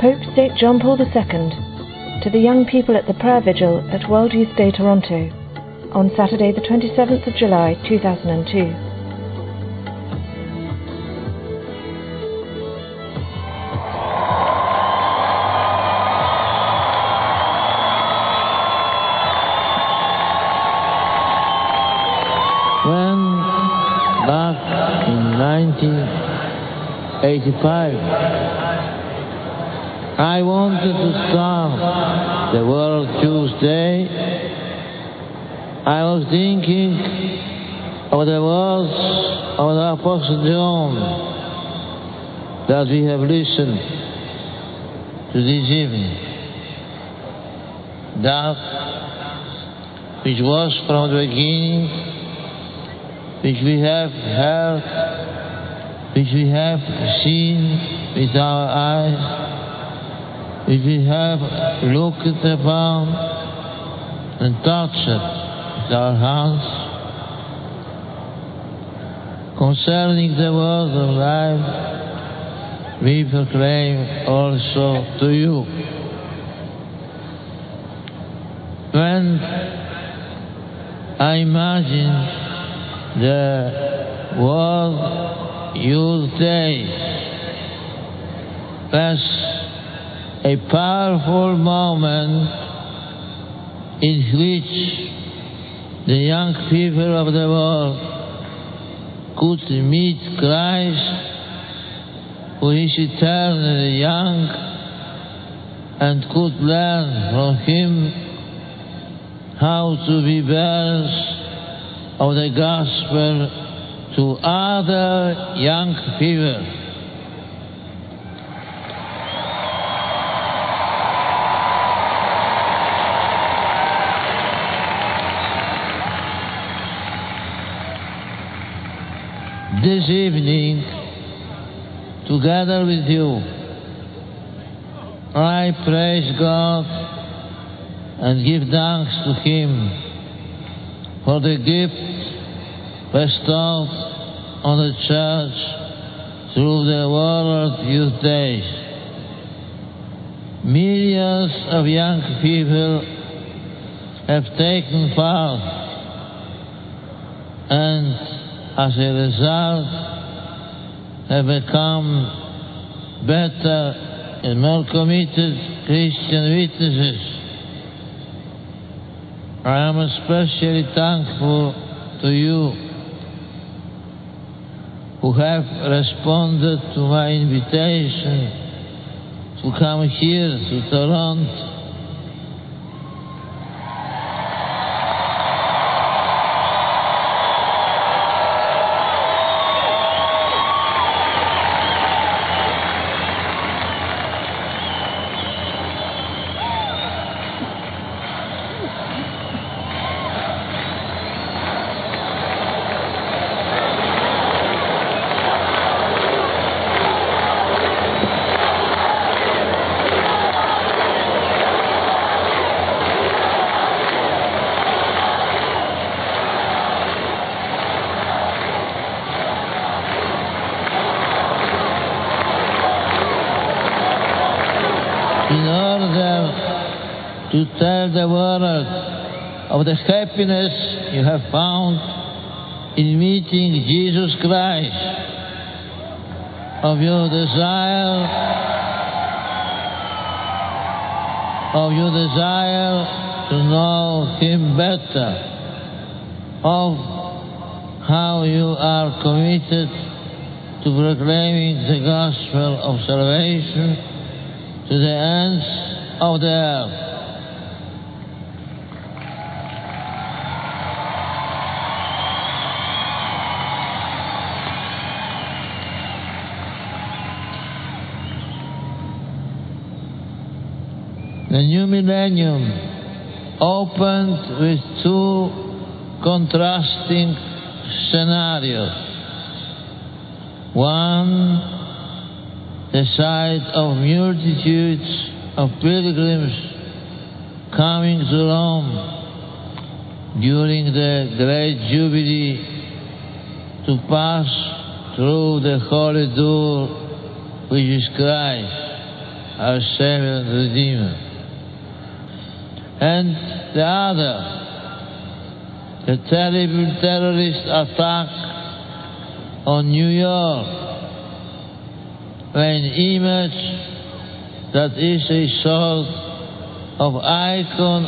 Pope St. John Paul II to the young people at the prayer vigil at World Youth Day Toronto on Saturday, the 27th of July 2002. When back in 1985, I wanted to start the World Tuesday, I was thinking of the words of the Apostle John that we have listened to this evening. That which was from the beginning which we have heard, which we have seen with our eyes, which we have looked upon and touched with our hands, concerning the word of life, we proclaim also to you. When I imagine the World Youth Day as a powerful moment in which the young people of the world could meet Christ, who is eternally young, and could learn from him how to be bearers of the gospel to other young people. Evening, together with you, I praise God and give thanks to Him for the gift bestowed on the church through the World Youth Days. Millions of young people have taken part and as a result have become better and more committed Christian witnesses I am especially thankful to you who have responded to my invitation to come here to Toronto of the happiness you have found in meeting Jesus Christ, of your desire, of your desire to know Him better, of how you are committed to proclaiming the gospel of salvation to the ends of the earth. Millennium opened with two contrasting scenarios. One the sight of multitudes of pilgrims coming to Rome during the great Jubilee to pass through the holy door which is Christ our Savior and Redeemer. And the other, the terrible terrorist attack on New York, an image that is a sort of icon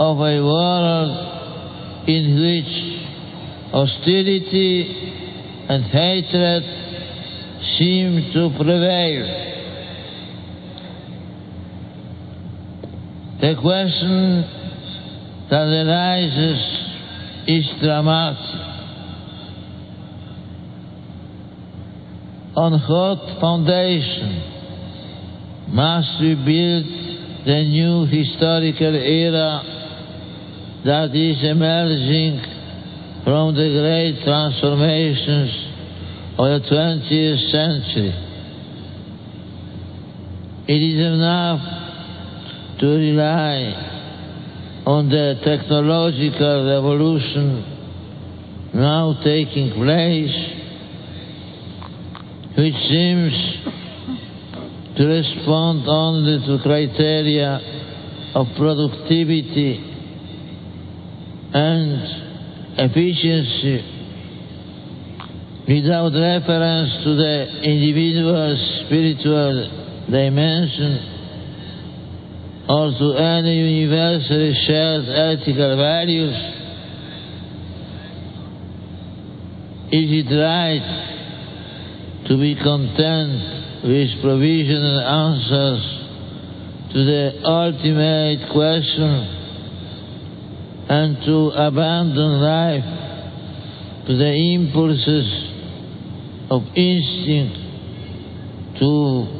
of a world in which hostility and hatred seem to prevail. The question that arises is dramatic. On what foundation must we build the new historical era that is emerging from the great transformations of the 20th century? It is enough to rely on the technological revolution now taking place, which seems to respond only to criteria of productivity and efficiency without reference to the individual spiritual dimension to any universally shared ethical values? Is it right to be content with provisional answers to the ultimate question and to abandon life to the impulses of instinct, to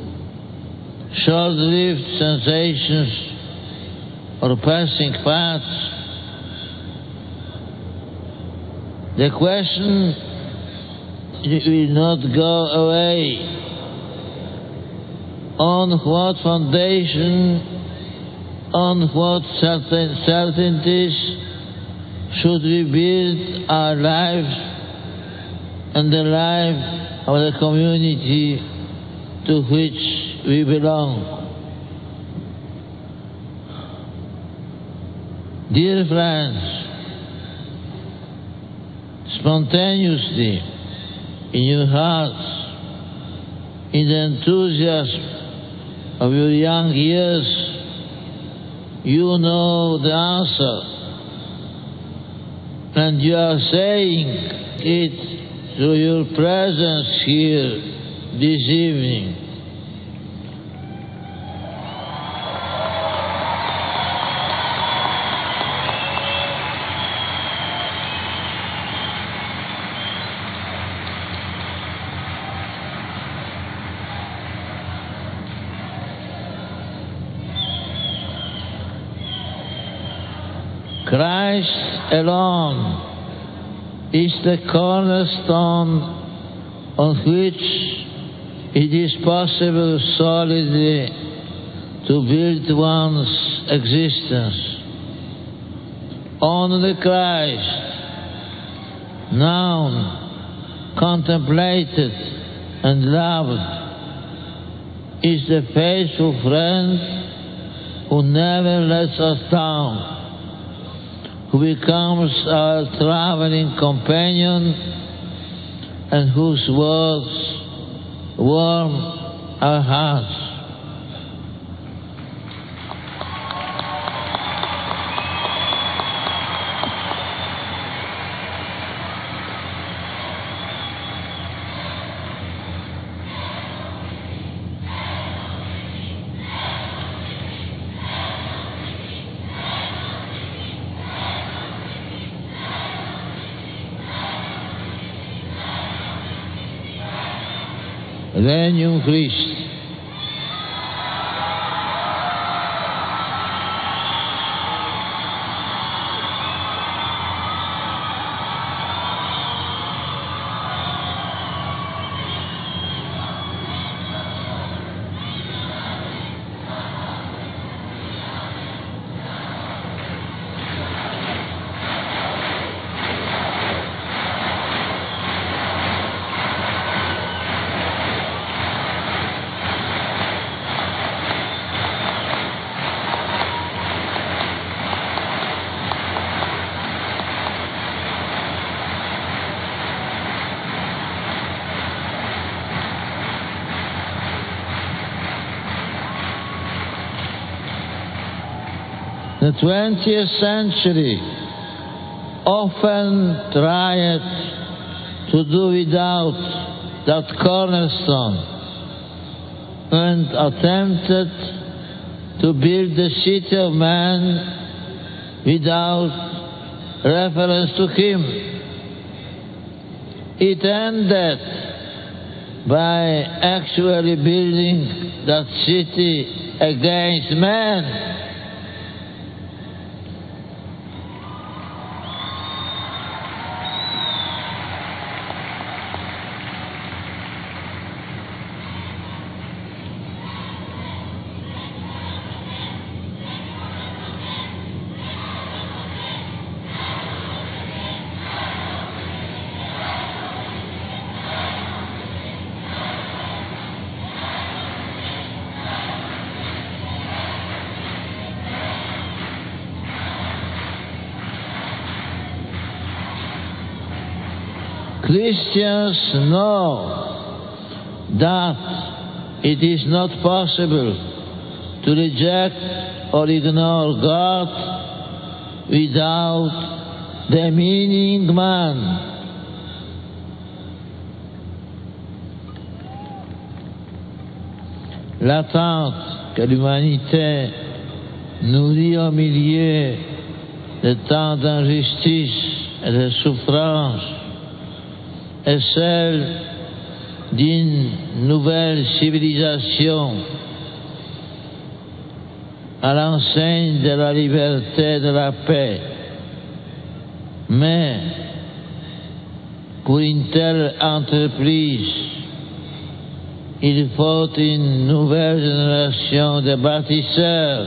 short-lived sensations or passing fads. The question will not go away. On what foundation, on what certain certainties should we build our lives and the life of the community to which we belong? Dear friends, spontaneously in your hearts, in the enthusiasm of your young years, you know the answer. And you are saying it through your presence here this evening. Christ alone is the cornerstone on which it is possible solidly to build one's existence. Only Christ, known, contemplated, and loved, is the faithful friend who never lets us down becomes our traveling companion and whose words warm our hearts. Venham Cristo. The 20th century often tried to do without that cornerstone and attempted to build the city of man without reference to him. It ended by actually building that city against man. Christians know that it is not possible to reject or ignore God without demeaning man. L'attente que l'humanité nourrit au milieu de tant d'injustice et de souffrance est celle d'une nouvelle civilisation à l'enseigne de la liberté et de la paix. Mais pour une telle entreprise, il faut une nouvelle génération de bâtisseurs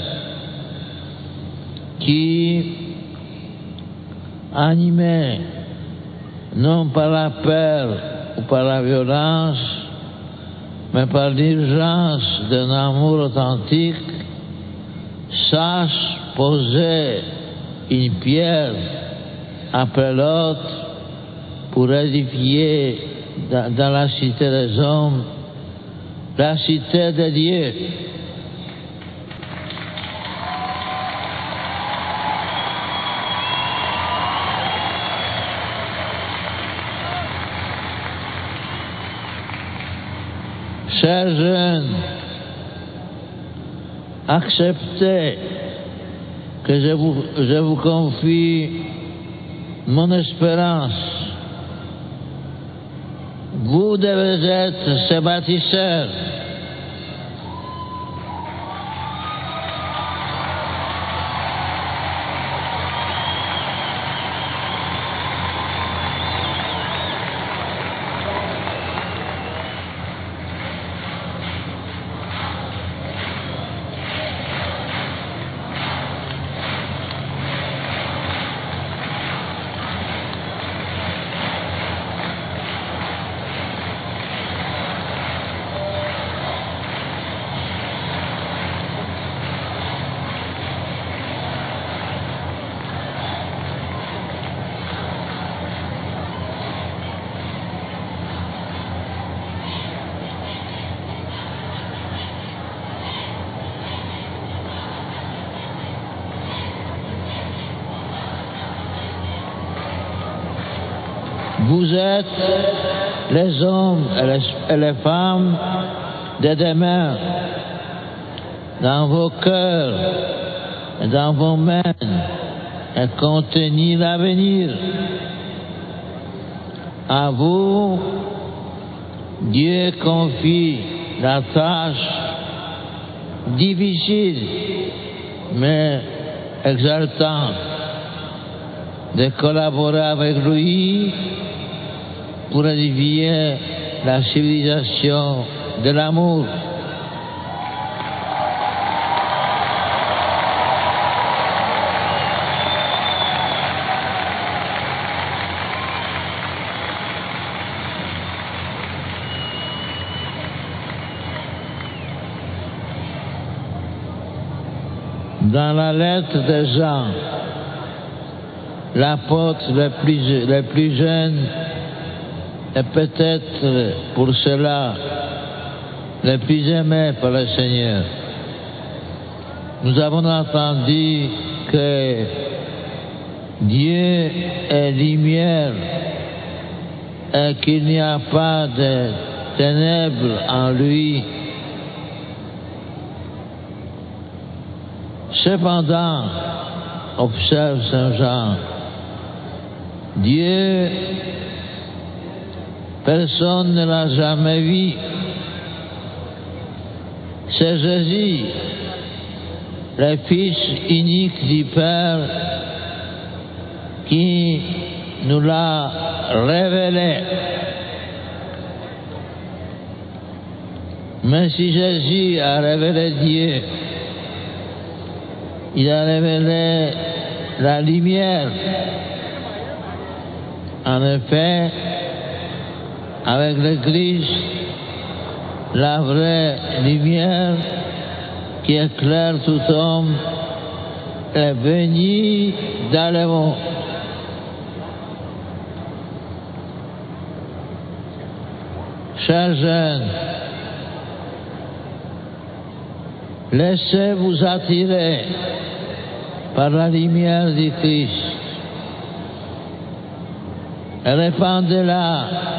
qui, animés non par la peur ou par la violence, mais par l'urgence d'un amour authentique, sache poser une pierre après l'autre pour édifier dans, dans la cité des hommes la cité de Dieu. Chers jeunes, acceptez que je vous, confie mon espérance. Vous devez être ces bâtisseurs. Les hommes et les, et femmes de demain. Dans vos cœurs et dans vos mains est contenu l'avenir. À vous, Dieu confie la tâche difficile mais exaltante de collaborer avec lui pour édifier la civilisation de l'amour. Dans la lettre de Jean, l'apôtre le plus, le plus jeune et peut-être pour cela le plus aimé par le Seigneur. Nous avons entendu que Dieu est lumière et qu'il n'y a pas de ténèbres en lui. Cependant, observe Saint Jean, Dieu, personne ne l'a jamais vu. C'est Jésus, le Fils unique du Père, qui nous l'a révélé. Mais si Jésus a révélé Dieu, il a révélé la lumière. En effet, avec l'Église, la vraie lumière qui éclaire tout homme est venue dans le monde. Chers jeunes, laissez-vous attirer par la lumière du Christ. Répandez-la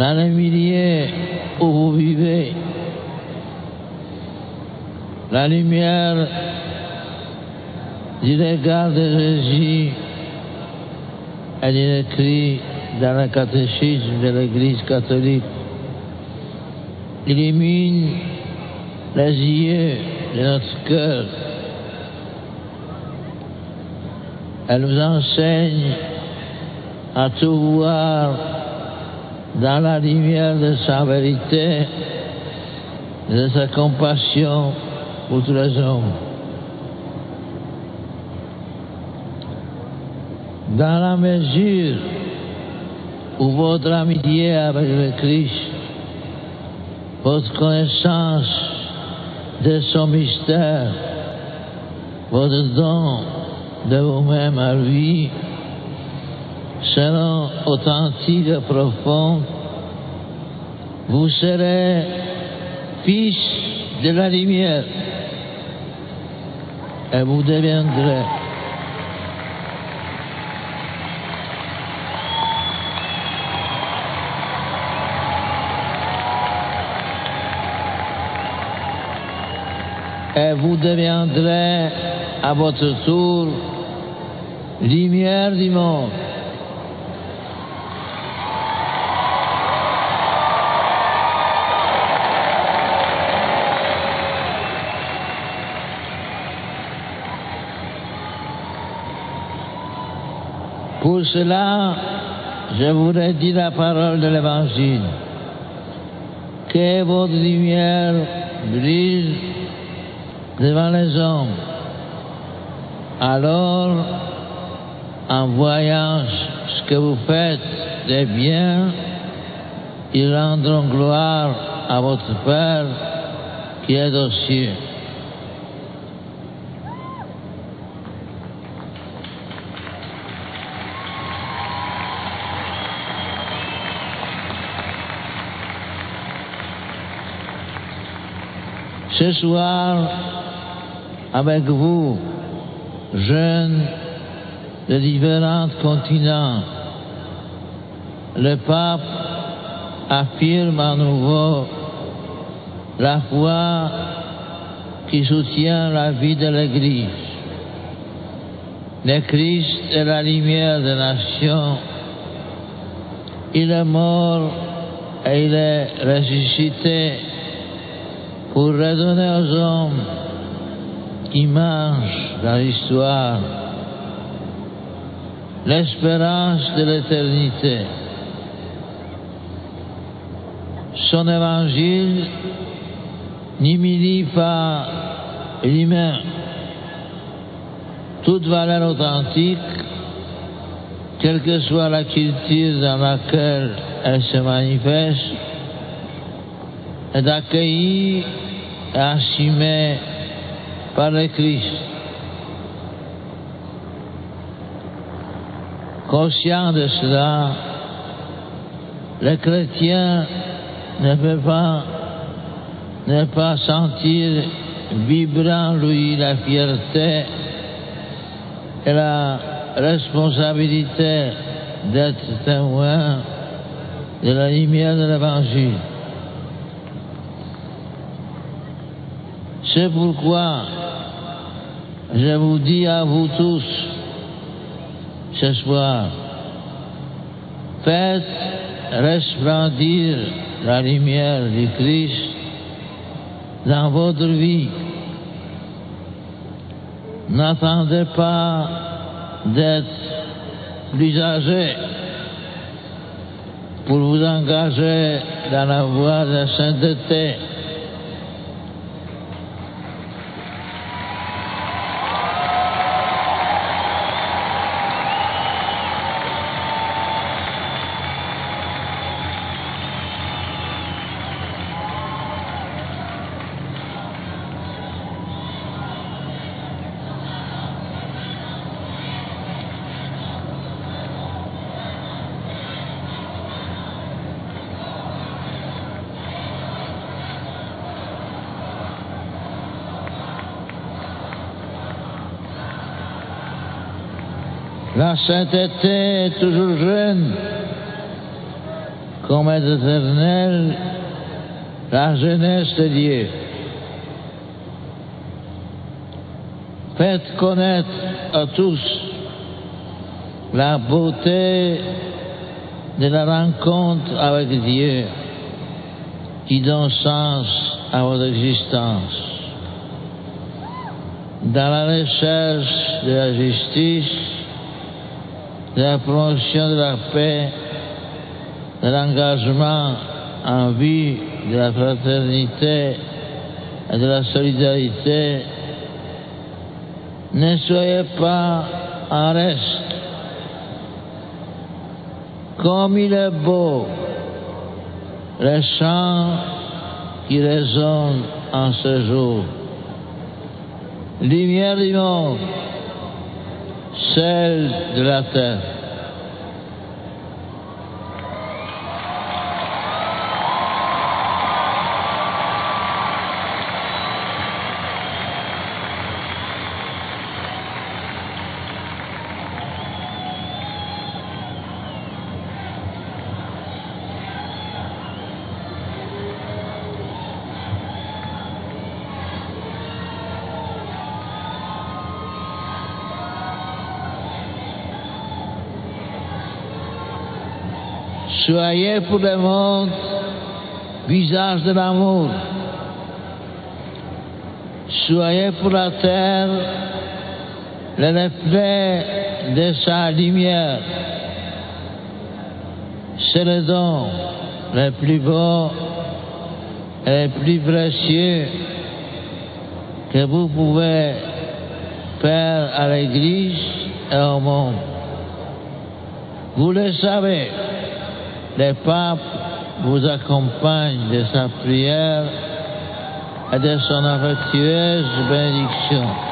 dans les milieux où vous vivez. La lumière du regard de Jésus, elle est écrite dans le catéchisme de l'Église catholique. Illumine les yeux de notre cœur. Elle nous enseigne à tout voir dans la lumière de sa vérité, de sa compassion pour tous les hommes. Dans la mesure où votre amitié avec le Christ, votre connaissance de son mystère, votre don de vous-même à lui, seront authentiques et profonds, vous serez fils de la lumière. Et vous deviendrez. Et vous deviendrez à votre tour lumière du monde. Pour cela, je voudrais dire la parole de l'Évangile. Que votre lumière brille devant les hommes. Alors, en voyant ce que vous faites de bien, ils rendront gloire à votre Père qui est aux cieux. Ce soir, avec vous, jeunes de différents continents, le pape affirme à nouveau la foi qui soutient la vie de l'Église. Le Christ est la lumière des nations. Il est mort et il est ressuscité pour redonner aux hommes qui dans l'histoire l'espérance de l'éternité. Son évangile n'humilie pas l'humain. Toute valeur authentique, quelle que soit la culture dans laquelle elle se manifeste, est accueillie et assumée par le Christ. Conscient de cela, le chrétien ne peut pas ne pas sentir vibrer en lui la fierté et la responsabilité d'être témoin de la lumière de l'Évangile. C'est pourquoi je vous dis à vous tous ce soir, faites resplendir la lumière du Christ dans votre vie. N'attendez pas d'être plus âgé pour vous engager dans la voie de la sainteté. La sainteté est toujours jeune, comme est éternelle la jeunesse de Dieu. Faites connaître à tous la beauté de la rencontre avec Dieu qui donne sens à votre existence. Dans la recherche de la justice, de la promotion de la paix, de l'engagement en vue de la fraternité et de la solidarité, ne soyez pas en reste. Comme il est beau, le chant qui résonne en ce jour. Lumière du monde, celle de la terre. Soyez pour le monde visage de l'amour. Soyez pour la terre le reflet de sa lumière. C'est le don le plus beau et le plus précieux que vous pouvez faire à l'Église et au monde. Vous le savez, le pape vous accompagne de sa prière et de son affectueuse bénédiction.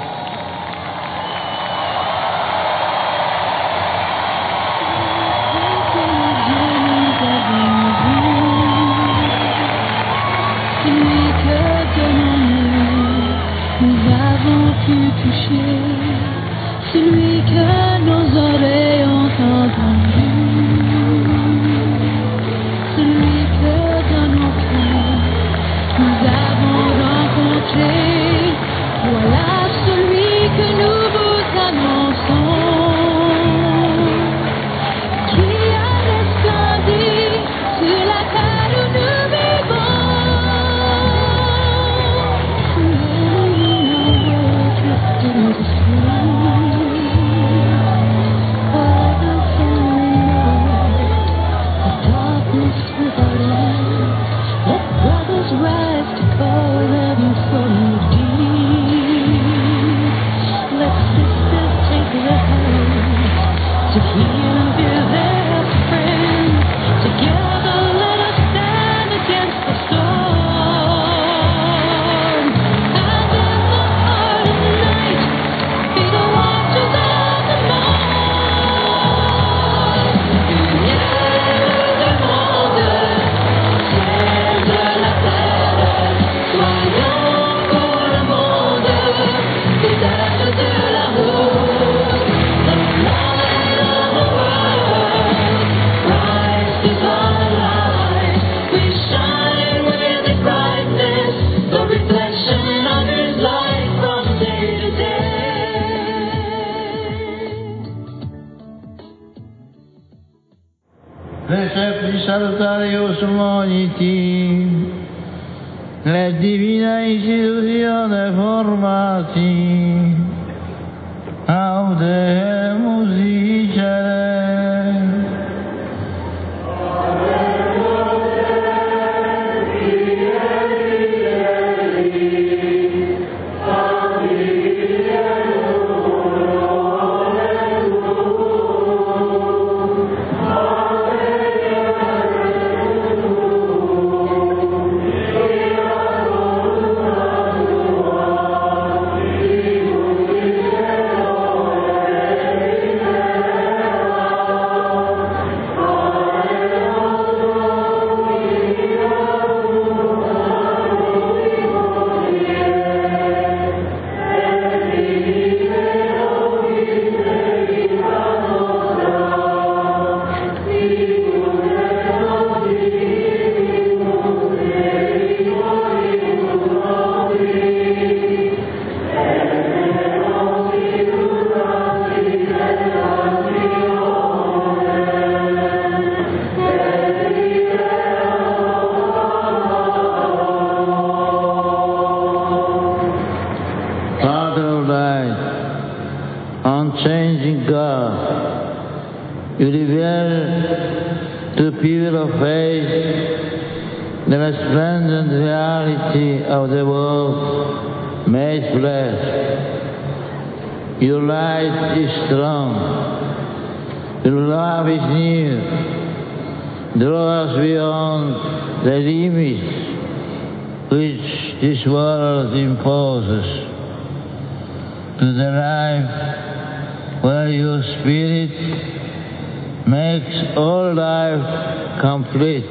insoliti, la divina istituzione formati, aude. This world imposes to the life where your spirit makes all life complete.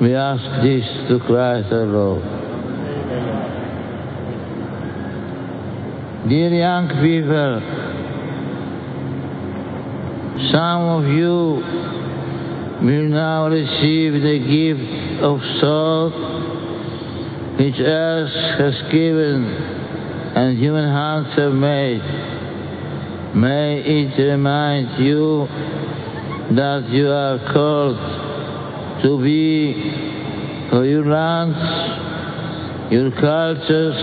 We ask this to Christ our Lord. Dear young people, some of you will now receive the gift of thought which earth has given and human hands have made. May it remind you that you are called to be for your lands, your cultures,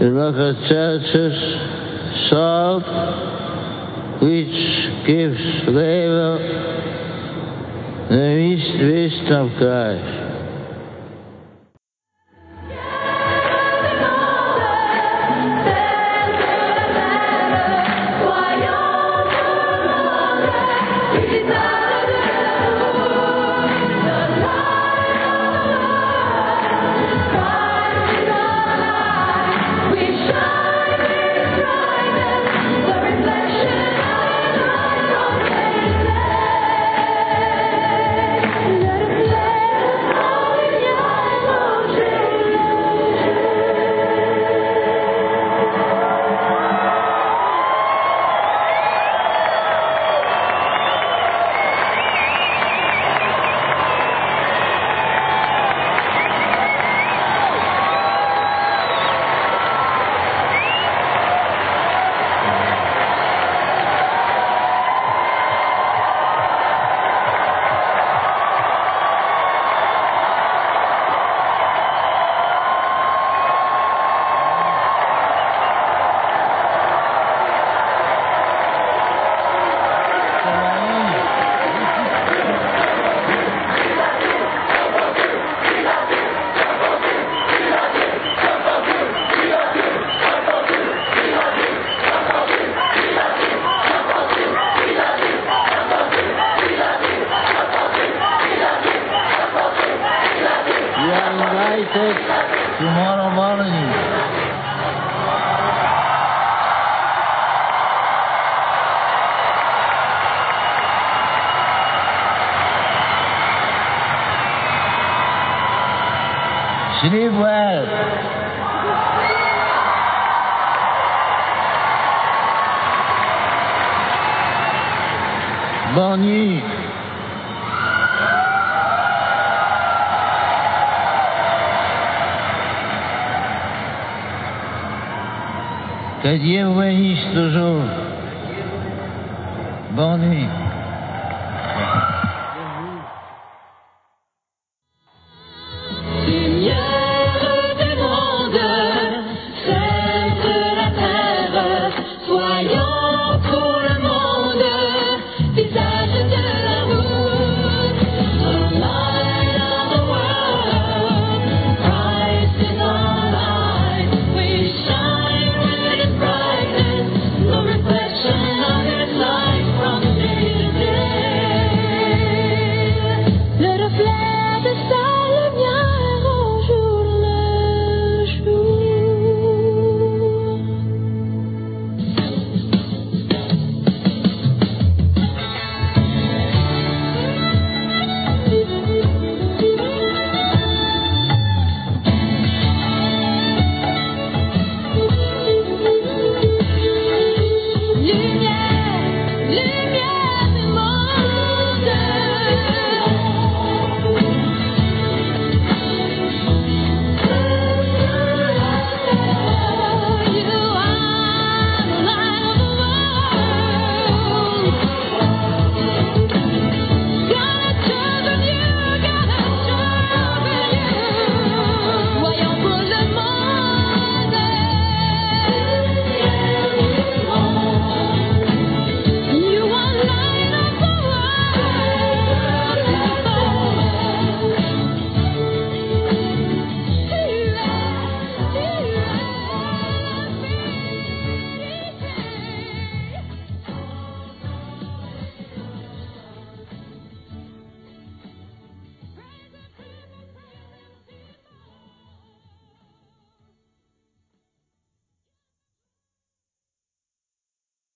your local churches, salt, which gives flavor the west of Christ. Te Dieu bénisse toujours. Bonne nuit.